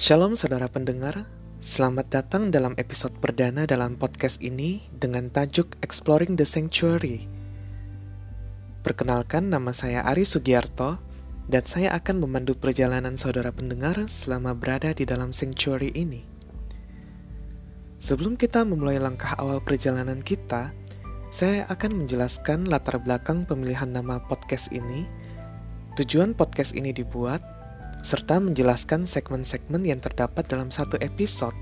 Shalom saudara pendengar, selamat datang dalam episode perdana dalam podcast ini dengan tajuk Exploring the Sanctuary. Perkenalkan nama saya Ari Sugiarto dan saya akan memandu perjalanan saudara pendengar selama berada di dalam sanctuary ini. Sebelum kita memulai langkah awal perjalanan kita, saya akan menjelaskan latar belakang pemilihan nama podcast ini, tujuan podcast ini dibuat, serta menjelaskan segmen-segmen yang terdapat dalam satu episode.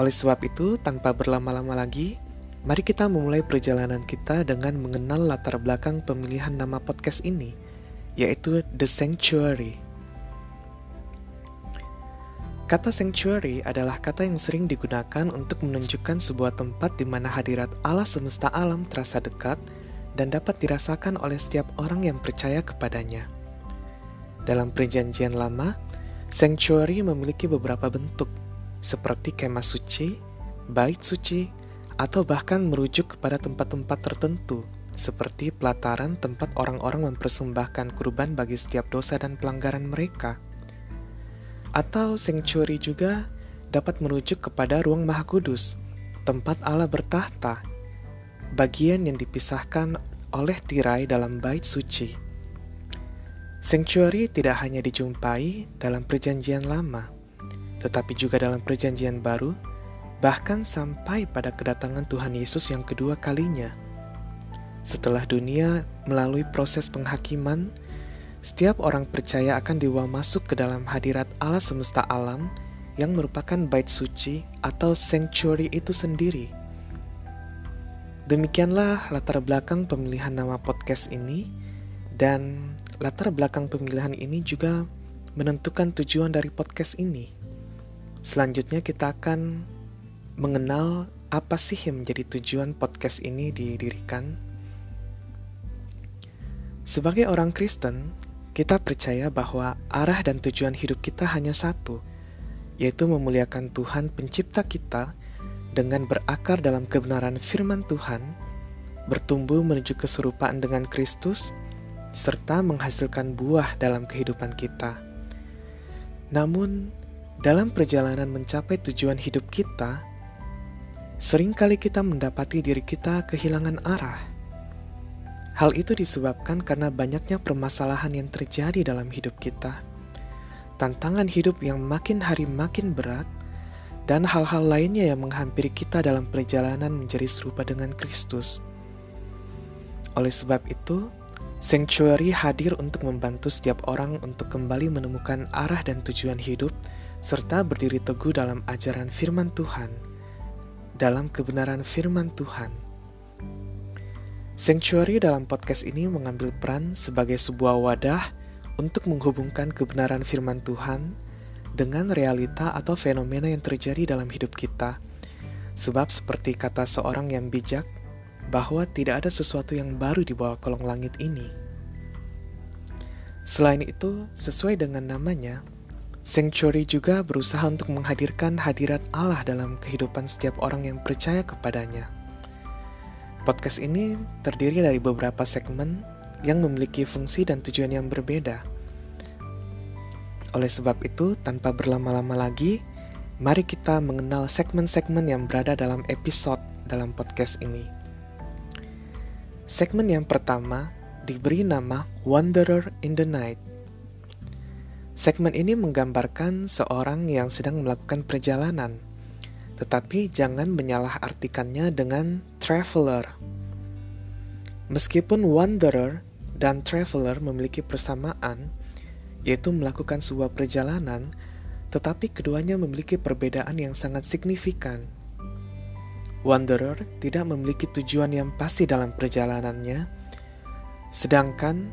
Oleh sebab itu, tanpa berlama-lama lagi, mari kita memulai perjalanan kita dengan mengenal latar belakang pemilihan nama podcast ini, yaitu The Sanctuary. Kata sanctuary adalah kata yang sering digunakan untuk menunjukkan sebuah tempat di mana hadirat Allah semesta alam terasa dekat dan dapat dirasakan oleh setiap orang yang percaya kepadanya. Dalam perjanjian lama, sanctuary memiliki beberapa bentuk, seperti kemah suci, bait suci, atau bahkan merujuk kepada tempat-tempat tertentu, seperti pelataran tempat orang-orang mempersembahkan kurban bagi setiap dosa dan pelanggaran mereka. Atau sanctuary juga dapat merujuk kepada ruang maha kudus, tempat Allah bertahta, bagian yang dipisahkan oleh tirai dalam bait suci. Sanctuary tidak hanya dijumpai dalam Perjanjian Lama, tetapi juga dalam Perjanjian Baru, bahkan sampai pada kedatangan Tuhan Yesus yang kedua kalinya. Setelah dunia melalui proses penghakiman, setiap orang percaya akan dibawa masuk ke dalam hadirat Allah semesta alam yang merupakan bait suci atau sanctuary itu sendiri. Demikianlah latar belakang pemilihan nama podcast ini dan Latar belakang pemilihan ini juga menentukan tujuan dari podcast ini. Selanjutnya kita akan mengenal apa sih yang menjadi tujuan podcast ini didirikan. Sebagai orang Kristen, kita percaya bahwa arah dan tujuan hidup kita hanya satu, yaitu memuliakan Tuhan pencipta kita dengan berakar dalam kebenaran firman Tuhan, bertumbuh menuju keserupaan dengan Kristus, serta menghasilkan buah dalam kehidupan kita. Namun, dalam perjalanan mencapai tujuan hidup kita, sering kali kita mendapati diri kita kehilangan arah. Hal itu disebabkan karena banyaknya permasalahan yang terjadi dalam hidup kita, tantangan hidup yang makin hari makin berat, dan hal-hal lainnya yang menghampiri kita dalam perjalanan menjadi serupa dengan Kristus. Oleh sebab itu, Sanctuary hadir untuk membantu setiap orang untuk kembali menemukan arah dan tujuan hidup, serta berdiri teguh dalam ajaran firman Tuhan, dalam kebenaran firman Tuhan. Sanctuary dalam podcast ini mengambil peran sebagai sebuah wadah untuk menghubungkan kebenaran firman Tuhan dengan realita atau fenomena yang terjadi dalam hidup kita. Sebab seperti kata seorang yang bijak, bahwa tidak ada sesuatu yang baru di bawah kolong langit ini. Selain itu, sesuai dengan namanya, Sanctuary juga berusaha untuk menghadirkan hadirat Allah dalam kehidupan setiap orang yang percaya kepadanya. Podcast ini terdiri dari beberapa segmen yang memiliki fungsi dan tujuan yang berbeda. Oleh sebab itu, tanpa berlama-lama lagi, mari kita mengenal segmen-segmen yang berada dalam episode dalam podcast ini. Segmen yang pertama diberi nama Wanderer in the Night. Segmen ini menggambarkan seorang yang sedang melakukan perjalanan, tetapi jangan menyalahartikannya dengan traveler. Meskipun wanderer dan traveler memiliki persamaan, yaitu melakukan sebuah perjalanan, tetapi keduanya memiliki perbedaan yang sangat signifikan. Wanderer tidak memiliki tujuan yang pasti dalam perjalanannya, sedangkan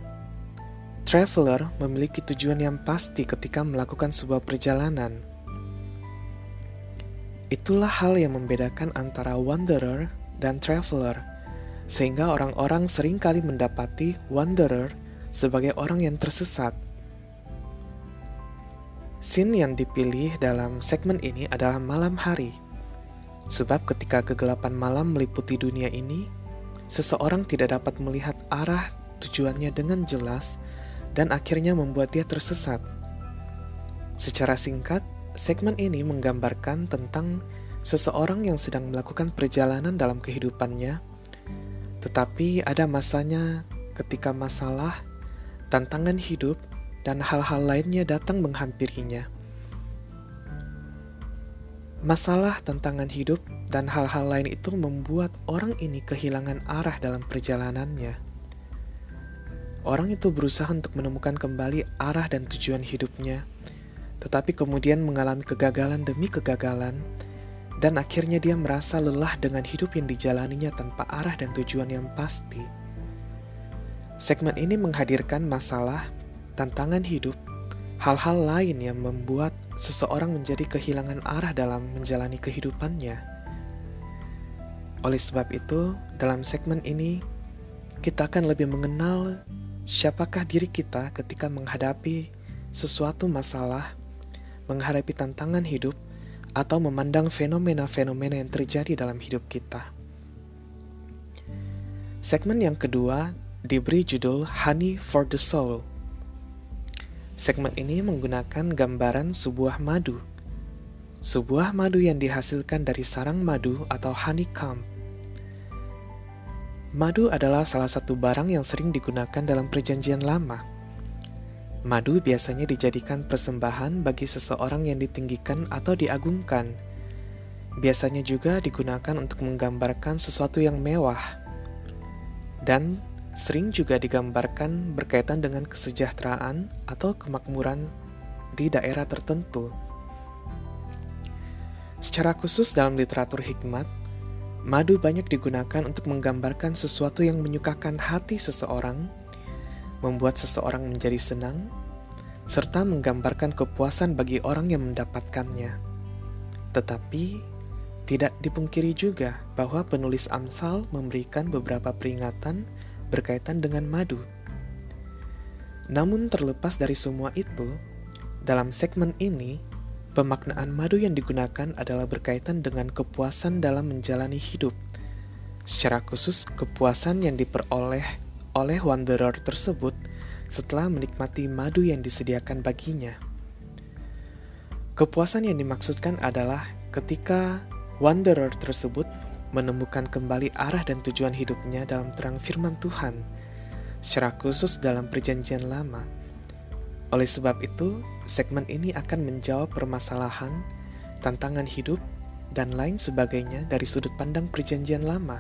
traveler memiliki tujuan yang pasti ketika melakukan sebuah perjalanan. Itulah hal yang membedakan antara wanderer dan traveler, sehingga orang-orang sering kali mendapati wanderer sebagai orang yang tersesat. Scene yang dipilih dalam segmen ini adalah malam hari Sebab ketika kegelapan malam meliputi dunia ini, seseorang tidak dapat melihat arah tujuannya dengan jelas dan akhirnya membuat dia tersesat. Secara singkat, segmen ini menggambarkan tentang seseorang yang sedang melakukan perjalanan dalam kehidupannya, tetapi ada masanya ketika masalah, tantangan hidup, dan hal-hal lainnya datang menghampirinya. Masalah, tantangan hidup, dan hal-hal lain itu membuat orang ini kehilangan arah dalam perjalanannya. Orang itu berusaha untuk menemukan kembali arah dan tujuan hidupnya, tetapi kemudian mengalami kegagalan demi kegagalan, dan akhirnya dia merasa lelah dengan hidup yang dijalaninya tanpa arah dan tujuan yang pasti. Segmen ini menghadirkan masalah, tantangan hidup, hal-hal lain yang membuat seseorang menjadi kehilangan arah dalam menjalani kehidupannya. Oleh sebab itu, dalam segmen ini, kita akan lebih mengenal siapakah diri kita ketika menghadapi sesuatu masalah, menghadapi tantangan hidup, atau memandang fenomena-fenomena yang terjadi dalam hidup kita. Segmen yang kedua diberi judul Honey for the Soul. Segmen ini menggunakan gambaran sebuah madu. Sebuah madu yang dihasilkan dari sarang madu atau honeycomb. Madu adalah salah satu barang yang sering digunakan dalam perjanjian lama. Madu biasanya dijadikan persembahan bagi seseorang yang ditinggikan atau diagungkan. Biasanya juga digunakan untuk menggambarkan sesuatu yang mewah. Dan sering juga digambarkan berkaitan dengan kesejahteraan atau kemakmuran di daerah tertentu. Secara khusus dalam literatur hikmat, madu banyak digunakan untuk menggambarkan sesuatu yang menyukakan hati seseorang, membuat seseorang menjadi senang, serta menggambarkan kepuasan bagi orang yang mendapatkannya. Tetapi, tidak dipungkiri juga bahwa penulis Amsal memberikan beberapa peringatan berkaitan dengan madu. Namun terlepas dari semua itu, dalam segmen ini, pemaknaan madu yang digunakan adalah berkaitan dengan kepuasan dalam menjalani hidup. Secara khusus, kepuasan yang diperoleh oleh wanderer tersebut setelah menikmati madu yang disediakan baginya. Kepuasan yang dimaksudkan adalah ketika wanderer tersebut menemukan kembali arah dan tujuan hidupnya dalam terang firman Tuhan, secara khusus dalam Perjanjian Lama. Oleh sebab itu, segmen ini akan menjawab permasalahan, tantangan hidup, dan lain sebagainya dari sudut pandang Perjanjian Lama,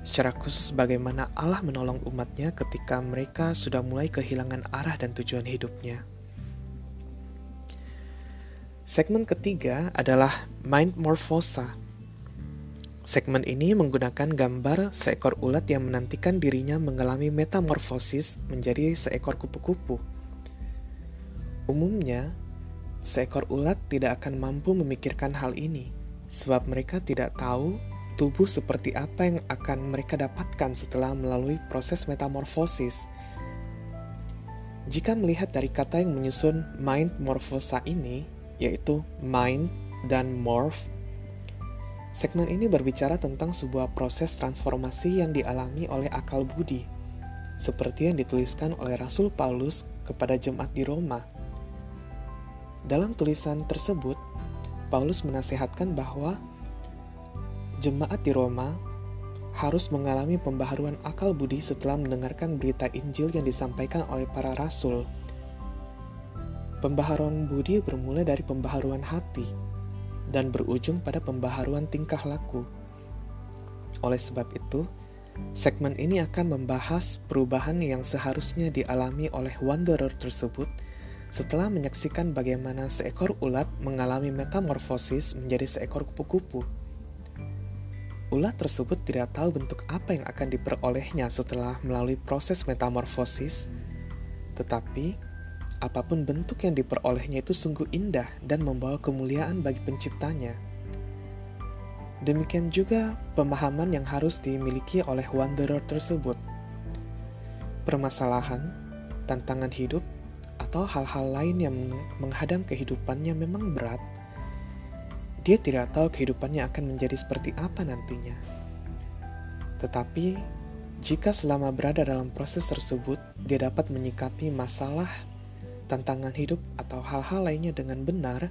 secara khusus bagaimana Allah menolong umatnya ketika mereka sudah mulai kehilangan arah dan tujuan hidupnya. Segmen ketiga adalah Mind Morphosa Segmen ini menggunakan gambar seekor ulat yang menantikan dirinya mengalami metamorfosis menjadi seekor kupu-kupu. Umumnya, seekor ulat tidak akan mampu memikirkan hal ini, sebab mereka tidak tahu tubuh seperti apa yang akan mereka dapatkan setelah melalui proses metamorfosis. Jika melihat dari kata yang menyusun mind morphosa ini, yaitu mind dan morph Segmen ini berbicara tentang sebuah proses transformasi yang dialami oleh akal budi, seperti yang dituliskan oleh Rasul Paulus kepada jemaat di Roma. Dalam tulisan tersebut, Paulus menasihatkan bahwa jemaat di Roma harus mengalami pembaharuan akal budi setelah mendengarkan berita Injil yang disampaikan oleh para rasul. Pembaharuan budi bermula dari pembaharuan hati dan berujung pada pembaharuan tingkah laku. Oleh sebab itu, segmen ini akan membahas perubahan yang seharusnya dialami oleh wanderer tersebut setelah menyaksikan bagaimana seekor ulat mengalami metamorfosis menjadi seekor kupu-kupu. Ulat tersebut tidak tahu bentuk apa yang akan diperolehnya setelah melalui proses metamorfosis, tetapi apa pun bentuk yang diperolehnya itu sungguh indah dan membawa kemuliaan bagi penciptanya. Demikian juga pemahaman yang harus dimiliki oleh wanderer tersebut. Permasalahan, tantangan hidup, atau hal-hal lain yang menghadang kehidupannya memang berat. Dia tidak tahu kehidupannya akan menjadi seperti apa nantinya. Tetapi, Jika selama berada dalam proses tersebut, dia dapat menyikapi masalah, tantangan hidup, atau hal-hal lainnya dengan benar,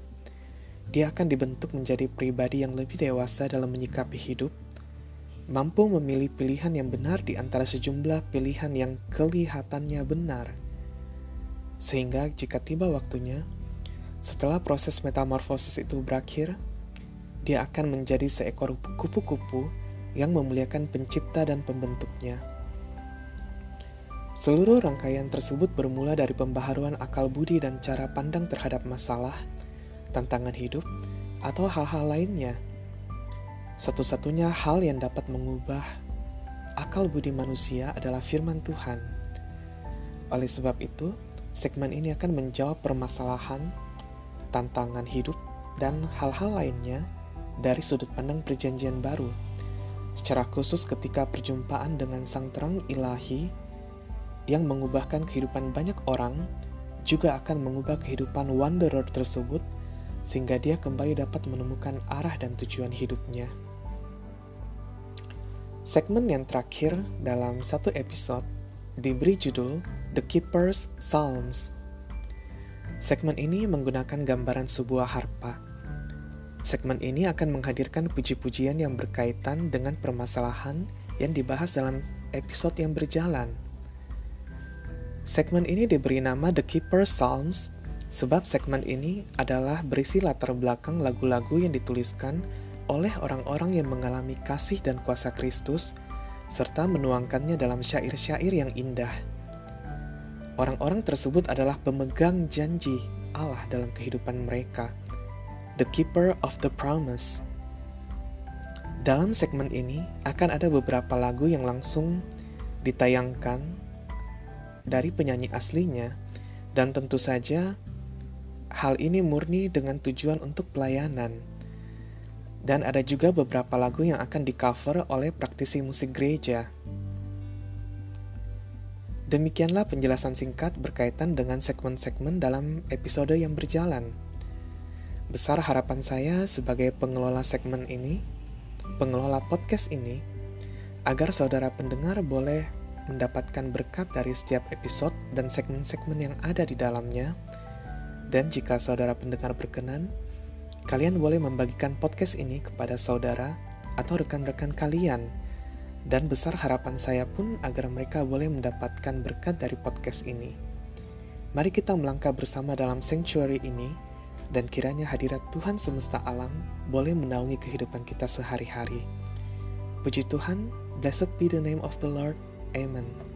dia akan dibentuk menjadi pribadi yang lebih dewasa dalam menyikapi hidup, mampu memilih pilihan yang benar di antara sejumlah pilihan yang kelihatannya benar. Sehingga jika tiba waktunya, setelah proses metamorfosis itu berakhir, dia akan menjadi seekor kupu-kupu yang memuliakan pencipta dan pembentuknya. Seluruh rangkaian tersebut bermula dari pembaharuan akal budi dan cara pandang terhadap masalah, tantangan hidup, atau hal-hal lainnya. Satu-satunya hal yang dapat mengubah akal budi manusia adalah firman Tuhan. Oleh sebab itu, segmen ini akan menjawab permasalahan, tantangan hidup, dan hal-hal lainnya dari sudut pandang Perjanjian Baru secara khusus ketika perjumpaan dengan sang terang ilahi yang mengubahkan kehidupan banyak orang juga akan mengubah kehidupan wanderer tersebut sehingga dia kembali dapat menemukan arah dan tujuan hidupnya. Segmen yang terakhir dalam satu episode diberi judul The Keeper's Psalms. Segmen ini menggunakan gambaran sebuah harpa Segmen ini akan menghadirkan puji-pujian yang berkaitan dengan permasalahan yang dibahas dalam episode yang berjalan. Segmen ini diberi nama The Keeper Psalms sebab segmen ini adalah berisi latar belakang lagu-lagu yang dituliskan oleh orang-orang yang mengalami kasih dan kuasa Kristus serta menuangkannya dalam syair-syair yang indah. Orang-orang tersebut adalah pemegang janji Allah dalam kehidupan mereka – The Keeper of the Promise. Dalam segmen ini akan ada beberapa lagu yang langsung ditayangkan dari penyanyi aslinya dan tentu saja hal ini murni dengan tujuan untuk pelayanan. Dan ada juga beberapa lagu yang akan di-cover oleh praktisi musik gereja. Demikianlah penjelasan singkat berkaitan dengan segmen-segmen dalam episode yang berjalan. Besar harapan saya sebagai pengelola segmen ini, pengelola podcast ini, agar saudara pendengar boleh mendapatkan berkat dari setiap episode dan segmen-segmen yang ada di dalamnya. Dan jika saudara pendengar berkenan, kalian boleh membagikan podcast ini kepada saudara atau rekan-rekan kalian. Dan besar harapan saya pun agar mereka boleh mendapatkan berkat dari podcast ini. Mari kita melangkah bersama dalam sanctuary ini dan kiranya hadirat Tuhan semesta alam boleh menaungi kehidupan kita sehari-hari. Puji Tuhan, blessed be the name of the Lord. Amen.